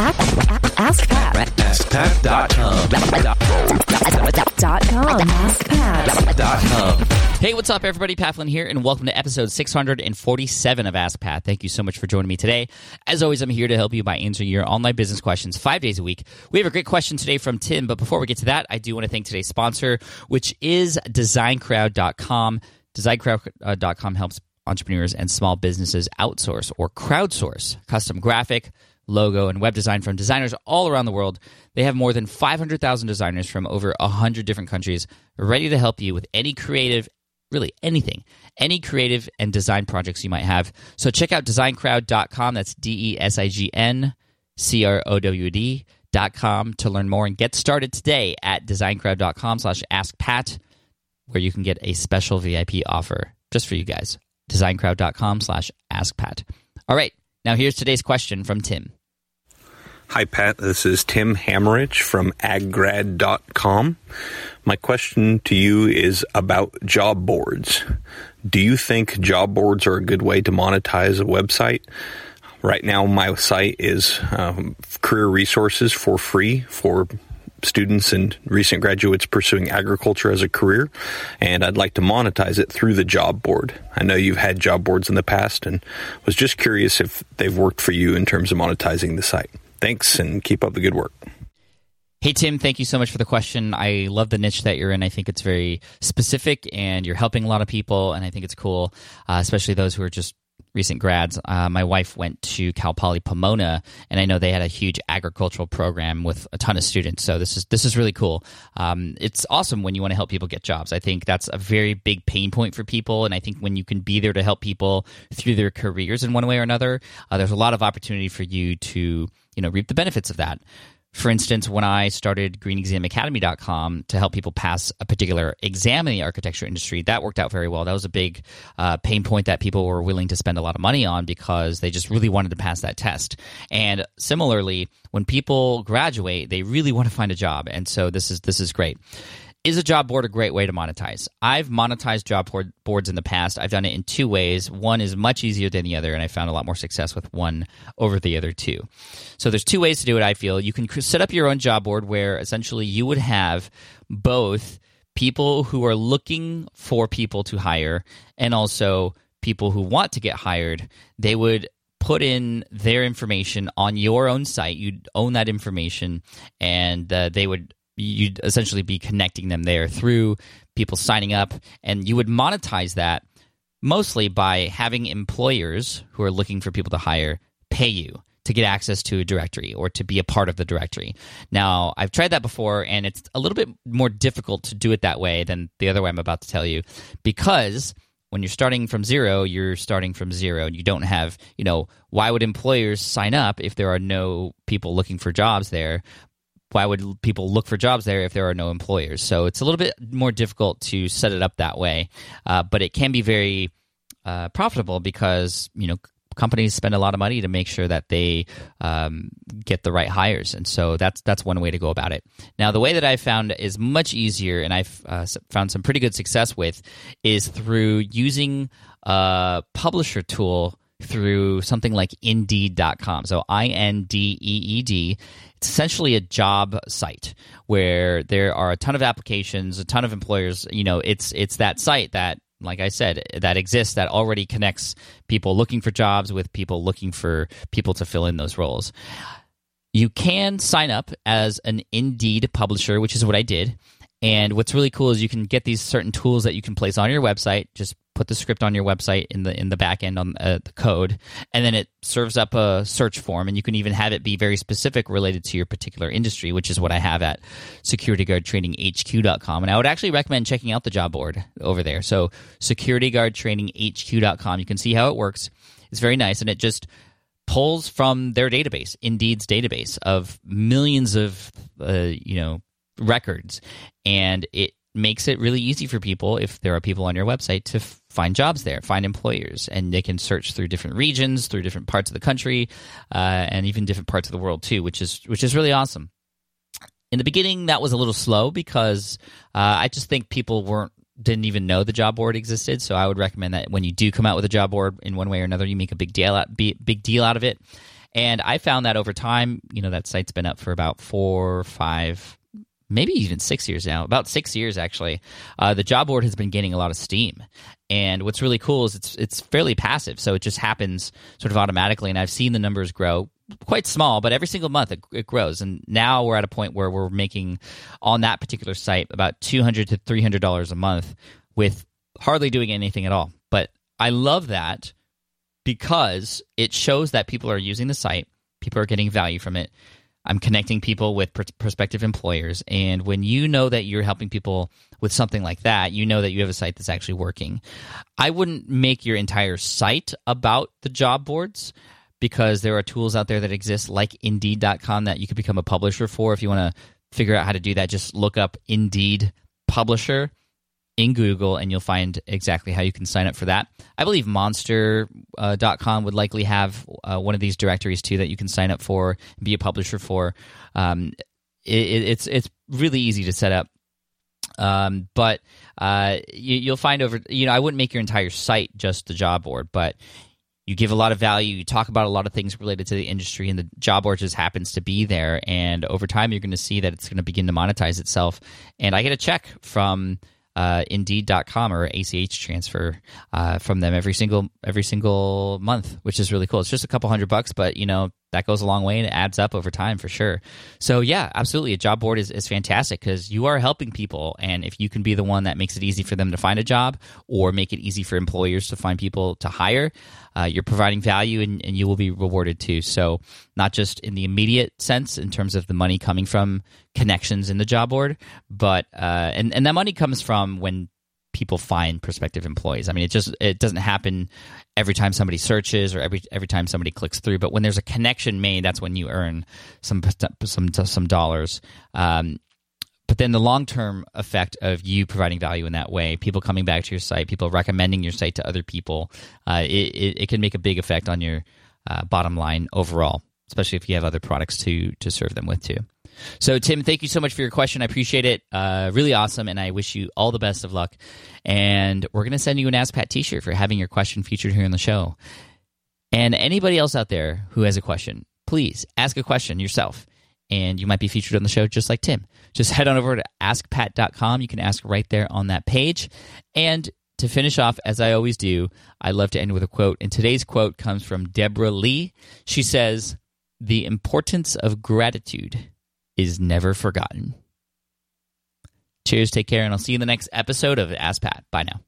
Ask Pat. AskPat.com. Dot com. AskPat. Hey, what's up, everybody? Pat Flynn here, and welcome to episode 647 of Ask Pat. Thank you so much for joining me today. As always, I'm here to help you by answering your online business questions five days a week. We have a great question today from Tim, but before we get to that, I do want to thank today's sponsor, which is DesignCrowd.com. DesignCrowd.com helps entrepreneurs and small businesses outsource or crowdsource custom graphic, logo, and web design from designers all around the world. They have more than 500,000 designers from over 100 different countries ready to help you with any creative, really anything, any creative and design projects you might have. So check out designcrowd.com. That's D E S I G N C R O W D. Dot com to learn more and get started today at designcrowd.com slash ask pat where you can get a special vip offer just for you guys designcrowd.com slash ask pat all right now here's today's question from tim Hi, Pat. This is Tim Hammerich from aggrad.com. My question to you is about job boards. Do you think job boards are a good way to monetize a website? Right now, my site is um, career resources for free for students and recent graduates pursuing agriculture as a career, and I'd like to monetize it through the job board. I know you've had job boards in the past and was just curious if they've worked for you in terms of monetizing the site. Thanks and keep up the good work. Hey, Tim, thank you so much for the question. I love the niche that you're in. I think it's very specific and you're helping a lot of people, and I think it's cool, uh, especially those who are just recent grads. Uh, my wife went to Cal Poly Pomona, and I know they had a huge agricultural program with a ton of students. So this is this is really cool. Um, it's awesome when you want to help people get jobs. I think that's a very big pain point for people, and I think when you can be there to help people through their careers in one way or another, uh, there's a lot of opportunity for you to you know reap the benefits of that. For instance, when I started greenexamacademy.com to help people pass a particular exam in the architecture industry, that worked out very well. That was a big uh, pain point that people were willing to spend a lot of money on because they just really wanted to pass that test. And similarly, when people graduate, they really want to find a job, and so this is this is great. Is a job board a great way to monetize? I've monetized job board, boards in the past. I've done it in two ways. One is much easier than the other, and I found a lot more success with one over the other two. So there's two ways to do it, I feel. You can set up your own job board where essentially you would have both people who are looking for people to hire and also people who want to get hired. They would put in their information on your own site. You'd own that information, and uh, they would you'd essentially be connecting them there through people signing up, and you would monetize that mostly by having employers who are looking for people to hire pay you to get access to a directory or to be a part of the directory. Now, I've tried that before and it's a little bit more difficult to do it that way than the other way I'm about to tell you because when you're starting from zero, you're starting from zero and you don't have, you know, why would employers sign up if there are no people looking for jobs there? Why would people look for jobs there if there are no employers? So it's a little bit more difficult to set it up that way, uh, but it can be very uh, profitable because you know companies spend a lot of money to make sure that they um, get the right hires, and so that's that's one way to go about it. Now, the way that I found is much easier, and I've uh, found some pretty good success with, is through using a publisher tool through something like Indeed.com. So I N D E E D. It's essentially a job site where there are a ton of applications, a ton of employers. You know, it's it's that site that like I said, that exists that already connects people looking for jobs with people looking for people to fill in those roles. You can sign up as an Indeed publisher, which is what I did. And what's really cool is you can get these certain tools that you can place on your website. Just put the script on your website in the in the back end on uh, the code, and then it serves up a search form. And you can even have it be very specific related to your particular industry, which is what I have at SecurityGuardTrainingHQ.com. And I would actually recommend checking out the job board over there. So SecurityGuardTrainingHQ.com. You can see how it works. It's very nice, and it just pulls from their database, Indeed's database of millions of uh, you know records, and it makes it really easy for people if there are people on your website to f- find jobs there, find employers, and they can search through different regions, through different parts of the country, uh, and even different parts of the world too, which is which is really awesome. In the beginning, that was a little slow because uh, I just think people weren't didn't even know the job board existed. So I would recommend that when you do come out with a job board in one way or another, you make a big deal out, big deal out of it. And I found that over time, you know, that site's been up for about four, five, maybe even six years now, about six years actually. Uh, the job board has been gaining a lot of steam, and what's really cool is it's it's fairly passive, so it just happens sort of automatically. And I've seen the numbers grow quite small, but every single month it, it grows. And now we're at a point where we're making on that particular site about two hundred to three hundred dollars a month with hardly doing anything at all. But I love that because it shows that people are using the site, people are getting value from it. I'm connecting people with pr- prospective employers. And when you know that you're helping people with something like that, you know that you have a site that's actually working. I wouldn't make your entire site about the job boards because there are tools out there that exist like Indeed.com that you could become a publisher for. If you want to figure out how to do that, just look up Indeed Publisher in Google and you'll find exactly how you can sign up for that. I believe monster.com uh, would likely have uh, one of these directories too that you can sign up for and be a publisher for. Um, it, it's it's really easy to set up. Um, but uh, you, will find over, you know, I wouldn't make your entire site just the job board, but you give a lot of value. You talk about a lot of things related to the industry, and the job board just happens to be there. And over time, you're going to see that it's going to begin to monetize itself. And I get a check from uh, Indeed.com or ACH transfer uh, from them every single every single month, which is really cool. It's just a couple hundred bucks, but you know that goes a long way and it adds up over time for sure. So yeah, absolutely, a job board is, is fantastic because you are helping people, and if you can be the one that makes it easy for them to find a job or make it easy for employers to find people to hire, uh, you're providing value and, and you will be rewarded too. So not just in the immediate sense in terms of the money coming from connections in the job board, but uh, and and that money comes from when people find prospective employees. I mean, it just it doesn't happen every time somebody searches or every every time somebody clicks through. But when there's a connection made, that's when you earn some some some dollars. Um, but then the long term effect of you providing value in that way, people coming back to your site, people recommending your site to other people, uh, it, it, it, can make a big effect on your uh, bottom line overall, especially if you have other products to to serve them with too. So, Tim, thank you so much for your question. I appreciate it. Uh, really awesome, and I wish you all the best of luck. And we're going to send you an Ask Pat T-shirt for having your question featured here on the show. And anybody else out there who has a question, please ask a question yourself and you might be featured on the show just like Tim. Just head on over to askpat.com. You can ask right there on that page. And to finish off, as I always do, I love to end with a quote. And today's quote comes from Deborah Lee. She says, The importance of gratitude is never forgotten. Cheers, take care, and I'll see you in the next episode of Ask Pat. Bye now.